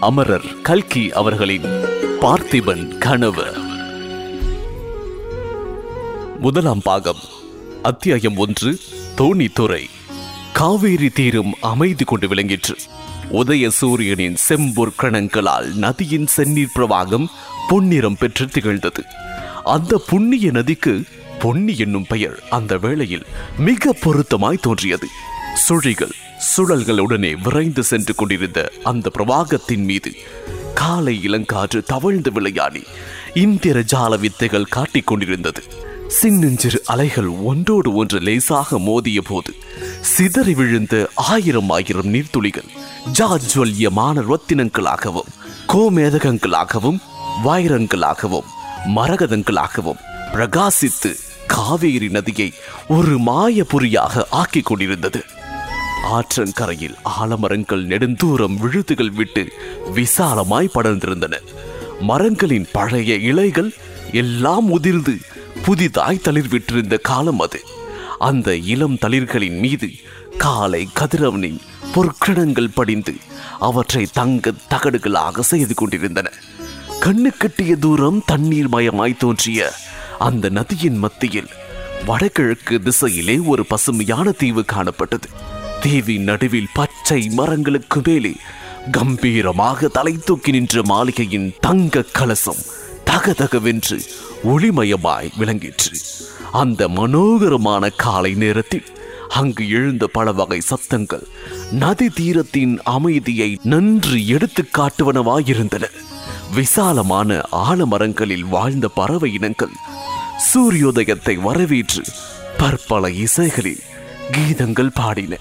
அமரர் கல்கி அவர்களின் பார்த்திபன் கனவு. முதலாம் பாகம் அத்தியாயம் ஒன்று தோணித்துறை காவேரி தீரும் அமைதி கொண்டு விளங்கிற்று. உதய சூரியனின் செம்பொற்கணங்களால் நதியின் செந்நீர் பிரவாகம் பொன்னிறம் பெற்று திகழ்ந்தது. அந்த புண்ணிய நதிக்கு பொன்னி என்னும் பெயர் அந்த வேளையில் மிக பொருத்தமாய் தோன்றியது. சுழிகள் சுழல்களுடனே விரைந்து சென்று கொண்டிருந்த அந்த பிரவாகத்தின் மீது காலை இளங்காற்று தவழ்ந்து விளையாடி இந்திர ஜால வித்தைகள் காட்டிக் கொண்டிருந்தது. சின்னஞ்சிறு அலைகள் ஒன்றோடு ஒன்று லேசாக மோதிய போது சிதறி விழுந்த ஆயிரம் ஆயிரம் நீர்த்துளிகள் ஜாஜ்வல்யமான ரத்தினங்களாகவும் கோமேதகங்களாகவும் வைரங்களாகவும் மரகதங்களாகவும் பிரகாசித்து காவேரி நதியை ஒரு மாயபுரியாக ஆக்கிக் கொண்டிருந்தது. ஆற்றங்கரையில் ஆலமரங்கள் நெடுந்தூரம் விழுதுகள் விட்டு விசாலமாய் படர்ந்திருந்தன. மரங்களின் பழைய இலைகள் எல்லாம் உதிர்ந்து புதிதாய் தளிர் விட்டிருந்த காலம் அது. அந்த இளம் தளிர்களின் மீது காலை கதிரவனின் பொற்கிடங்கள் படிந்து அவற்றை தங்க தகடுகளாக செய்து கொண்டிருந்தன. கண்ணு கட்டிய தூரம் தண்ணீர் மயமாய் தோன்றிய அந்த நதியின் மத்தியில் வடகிழக்கு திசையிலே ஒரு பசுமையான தீவு காணப்பட்டது. தீவின் நடுவில் பச்சை மரங்களுக்கு மேலே கம்பீரமாக தலை தூக்கி நின்ற மாளிகையின் தங்க கலசம் தகதகவென்று ஒளிமயமாய் விளங்கிற்று. அந்த மனோகரமான காலை நேரத்தில் அங்கு எழுந்த பல வகை சத்தங்கள் நதி தீரத்தின் அமைதியை நன்று எடுத்து காட்டுவனவாயிருந்தன. விசாலமான ஆலமரங்களில் வாழ்ந்த பறவை இனங்கள் சூரியோதயத்தை வரவேற்று பற்பல இசைகளில் கீதங்கள் பாடின.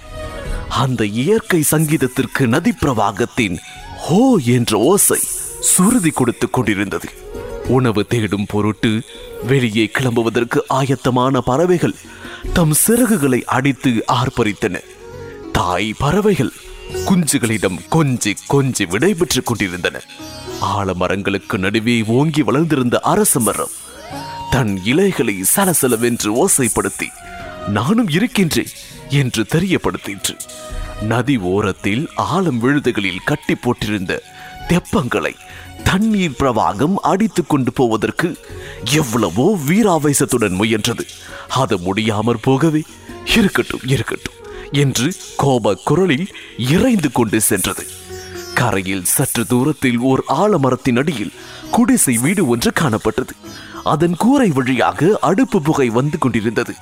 அந்த இயற்கை சங்கீதத்திற்கு நதி பிரவாகத்தின் ஹோ என்ற ஓசை சுருதி கொடுத்துக் கொண்டிருந்தது. உணவு தேடும் பொருட்டு வெளியே கிளம்புவதற்கு ஆயத்தமான பறவைகள் தம் சிறகுகளை அடித்து ஆர்ப்பரித்தன. தாய் பறவைகள் குஞ்சுகளிடம் கொஞ்சி கொஞ்சி விடைபெற்றுக் கொண்டிருந்தன. ஆலமரங்களுக்கு நடுவே ஓங்கி வளர்ந்திருந்த அரச மரம் தன் இலைகளை சலசலவென்று ஓசைப்படுத்தி நானும் இருக்கின்றேன் என்று தெரியப்படுத்திற்று. நதி ஓரத்தில் ஆழம் விழுதுகளில் கட்டி போட்டிருந்த தெப்பங்களை தண்ணீர் பிரவாகம் அடித்துக் கொண்டு போவதற்கு எவ்வளவோ வீராவேசத்துடன் முயன்றது. அது முடியாமற் போகவே இருக்கட்டும் இருக்கட்டும் என்று கோப குரலில் இறைந்து கொண்டு சென்றது. கரையில் சற்று தூரத்தில் ஓர் ஆலமரத்தின் அடியில் குடிசை வீடு ஒன்று காணப்பட்டது. அதன் கூரை வழியாக அடுப்பு புகை வந்து கொண்டிருந்தது.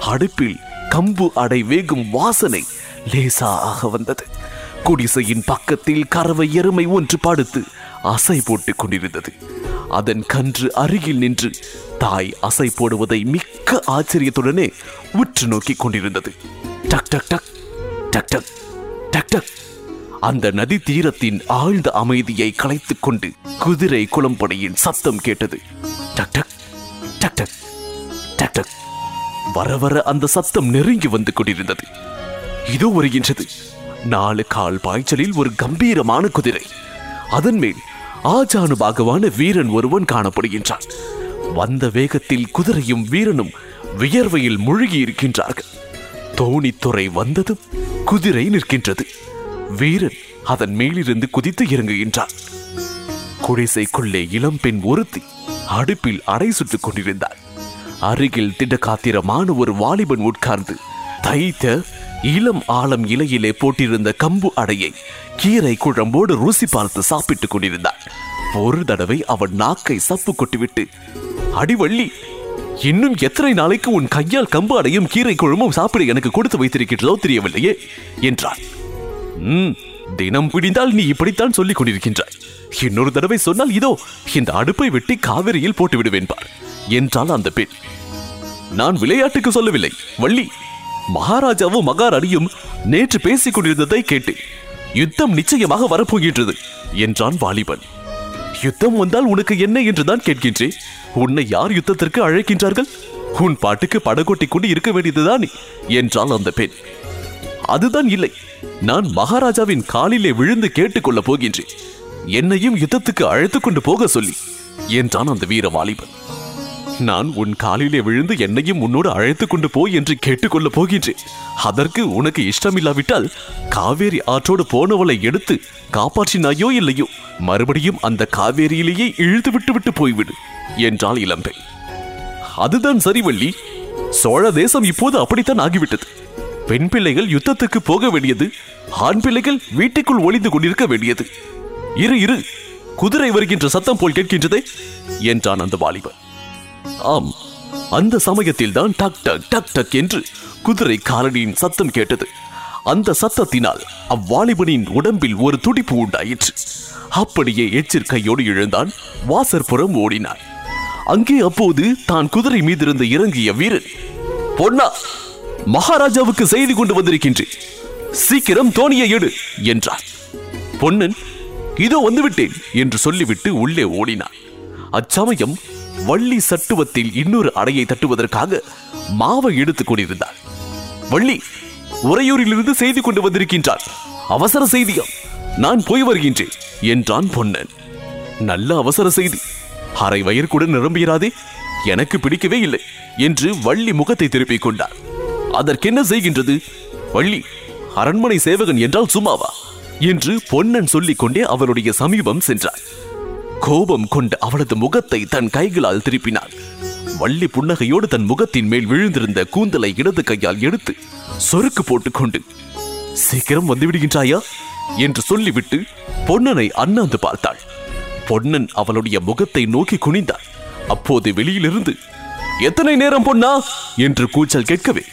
அடுப்பில் கம்பு அடை வேகும் வாசனை லேசாக வந்தது. குடிசையின் பக்கத்தில் கறவை எருமை ஒன்று படுத்து அசை போட்டுக் கொண்டிருந்தது. அதன் கன்று அருகில் நின்று தாய் அசை போடுவதை மிக்க ஆச்சரியத்துடனே உற்று நோக்கிக் கொண்டிருந்தது. டக் டக் டக் டக் டக் டக் டக். அந்த நதி தீரத்தின் ஆழ்ந்த அமைதியை கலைத்துக் கொண்டு குதிரை குளம்படையின் சத்தம் கேட்டது. டக் டக் டக் டக் டக் டக். வர வர அந்த சத்தம் நெருங்கி வந்து கொண்டிருந்தது. இதோ வருகின்றது. நாலு கால் பாய்ச்சலில் ஒரு கம்பீரமான குதிரை. அதன் மேல் ஆஜானுபாகவான வீரன் ஒருவன் காணப்படுகின்றான். வந்த வேகத்தில் குதிரையும் வீரனும் வியர்வையில் மூழ்கி இருக்கின்றார்கள். தோணித்துறை வந்ததும் குதிரை நிற்கின்றது. வீரன் அதன் மேலிருந்து குதித்து இறங்குகின்றான். குடிசைக்குள்ளே இளம்பெண் ஒருத்தி அடுப்பில் அடை சுட்டுக் கொண்டிருந்தாள். அருகில் திடகாத்திரமான ஒரு வாலிபன் உட்கார்ந்து தைத்த இளம் ஆழம் இலையிலே போட்டிருந்த கம்பு அடையை கீரை குழம்போடு ருசி பார்த்து சாப்பிட்டுக் கொண்டிருந்தாள். ஒரு தடவை அவன் நாக்கை சப்பு கொட்டிவிட்டு அடிவள்ளி இன்னும் எத்தனை நாளைக்கு உன் கையால் கம்பு அடையும் கீரை குழம்பும் சாப்பிட எனக்கு கொடுத்து வைத்திருக்கிறதோ தெரியவில்லையே? என்றான். "ம், தினம் பிடிந்தால் நீ இப்படித்தான் சொல்லிக் கொண்டிருக்கின்றாய். இன்னொரு தடவை சொன்னால் இதோ இந்த அடுப்பை வெட்டி காவிரியில் போட்டு விடுவேன் பார். என்றாள் அந்த பெண். நான் விளையாட்டுக்கு சொல்லவில்லை. வள்ளி மகாராஜாவும் மகாராணியும் நேற்று பேசிக் கொண்டிருந்ததை கேட்டேன். யுத்தம் நிச்சயமாக வரப்போகின்றது என்றான் வாலிபன். யுத்தம் வந்தால் உனக்கு என்ன என்றுதான் கேட்கின்றேன். உன்னை யார் யுத்தத்திற்கு அழைக்கின்றார்கள்? உன் பாட்டுக்கு படகொட்டி கொண்டு இருக்க வேண்டியதுதானே என்றாள் அந்த பெண். அதுதான் இல்லை நான் மகாராஜாவின் காலிலே விழுந்து கேட்டுக்கொள்ளப் போகின்றேன். என்னையும் யுத்தத்துக்கு அழைத்துக் கொண்டு போக சொல்லி என்றான் அந்த வீர வாலிபன். நான் உன் காலிலே விழுந்து என்னையும் உன்னோடு அழைத்து கொண்டு போய் என்று கேட்டுக்கொள்ளப் போகின்றேன். அதற்கு உனக்கு இஷ்டமில்லாவிட்டால் காவேரி ஆற்றோடு போனவளை எடுத்து காப்பாற்றினாயோ இல்லையோ மறுபடியும் அந்த காவேரியிலேயே இழுத்து விட்டு விட்டு போய்விடு என்றாள் இளம்பை அதுதான் சரி வள்ளி சோழ தேசம் இப்போது அப்படித்தான் ஆகிவிட்டது. பெண் பிள்ளைகள் யுத்தத்துக்கு போக வேண்டியது ஆண் பிள்ளைகள் வீட்டுக்குள் ஒளிந்து கொண்டிருக்க வேண்டியது. இரு இரு குதிரை வருகின்ற சத்தம் போல் கேட்கின்றதே என்றான் அந்த வாலிபன். ஆம். அந்த சமயத்தில் தான் டக் டக் டக் டக் என்று குதிரை காலடியின் சத்தம் கேட்டது. அந்த சத்தத்தினால் அவ்வாலிபனின் உடம்பில் ஒரு துடிப்பு உண்டாயிற்று. அப்படியே எச்சரிக்கையோடு எழுந்தான் வாசற்புறம் ஓடினான். அங்கே அப்போது தான் குதிரை மீதிருந்து இறங்கிய வீரன் பொன்னா மகாராஜாவுக்கு செய்தி கொண்டு வந்திருக்கின்றேன். சீக்கிரம் தோணியை எடு என்றார் பொன்னன் இதோ வந்துவிட்டேன் என்று சொல்லிவிட்டு உள்ளே ஓடினான். அச்சமயம் வள்ளி சட்டுவத்தில் இன்னொரு அடையை தட்டுவதற்காக மாவை எடுத்துக் கொண்டிருந்தார் வள்ளி உறையூரிலிருந்து செய்தி கொண்டு வந்திருக்கின்றார். அவசர செய்தியாம் நான் போய் வருகின்றேன் என்றான் பொன்னன். நல்ல அவசர செய்தி. அரை வயிற்குடன் நிரம்பியிராதே எனக்கு பிடிக்கவே இல்லை என்று வள்ளி முகத்தை திருப்பிக் கொண்டார் அதற்கென்ன செய்கின்றது? வள்ளி அரண்மனை சேவகன் என்றால் சும்மாவா? என்று பொன்னன் சொல்லிக்கொண்டே அவருடைய சமீபம் சென்றார் கோபம் கொண்ட அவளது முகத்தை தன் கைகளால் திருப்பினாள் வள்ளி புன்னகையோடு தன் முகத்தின் மேல் விழுந்திருந்த கூந்தலை இடது கையால் எடுத்து சொருக்கு போட்டுக்கொண்டு சீக்கிரம் வந்து விடுகின்றாயா? என்று சொல்லிவிட்டு பொன்னனை அண்ணாந்து பார்த்தாள். பொன்னன் அவளுடைய முகத்தை நோக்கி குனிந்தார் அப்போது வெளியிலிருந்து எத்தனை நேரம் பொன்னா? என்று கூச்சல் கேட்கவே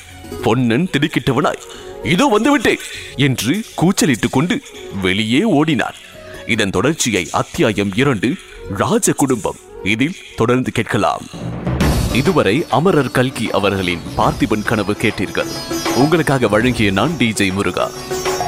பொன்னன் திடுக்கிட்டவனாய் இதோ வந்துவிட்டேன் என்று கூச்சலிட்டுக் கொண்டு வெளியே ஓடினான். இதன் தொடர்ச்சியை அத்தியாயம் இரண்டு ராஜ குடும்பம். இதில் தொடர்ந்து கேட்கலாம். இதுவரை அமரர் கல்கி அவர்களின் பார்த்திபன் கனவு கேட்டீர்கள். உங்களுக்காக வழங்கிய நான் டிஜே முருகா.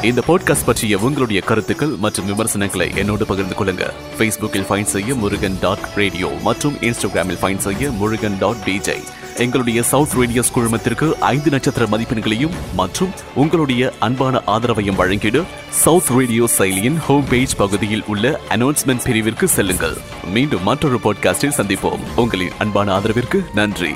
இந்த பாட்காஸ்ட் பற்றிய உங்களுடைய கருத்துக்கள் மற்றும் விமர்சனங்களை என்னோடு பகிர்ந்து கொள்ளுங்க. ஃபேஸ்புக்கில் ஃபைன் செய்ய முருகன் டாட் ரேடியோ மற்றும் இன்ஸ்டாகிராமில் ஃபைன் செய்ய முருகன் டாட் டிஜே எங்களுடைய சவுத் ரேடியோஸ் குழுமத்திற்கு ஐந்து நட்சத்திர மதிப்பெண்களையும் மற்றும் உங்களுடைய அன்பான ஆதரவையும் வழங்கிடு சவுத் ரேடியோ செயலியின் ஹோம் பேஜ் பகுதியில் உள்ள அனௌன்ஸ்மெண்ட் பிரிவிற்கு செல்லுங்கள். மீண்டும் மற்றொரு பாட்காஸ்டில் சந்திப்போம். உங்களின் அன்பான ஆதரவிற்கு நன்றி.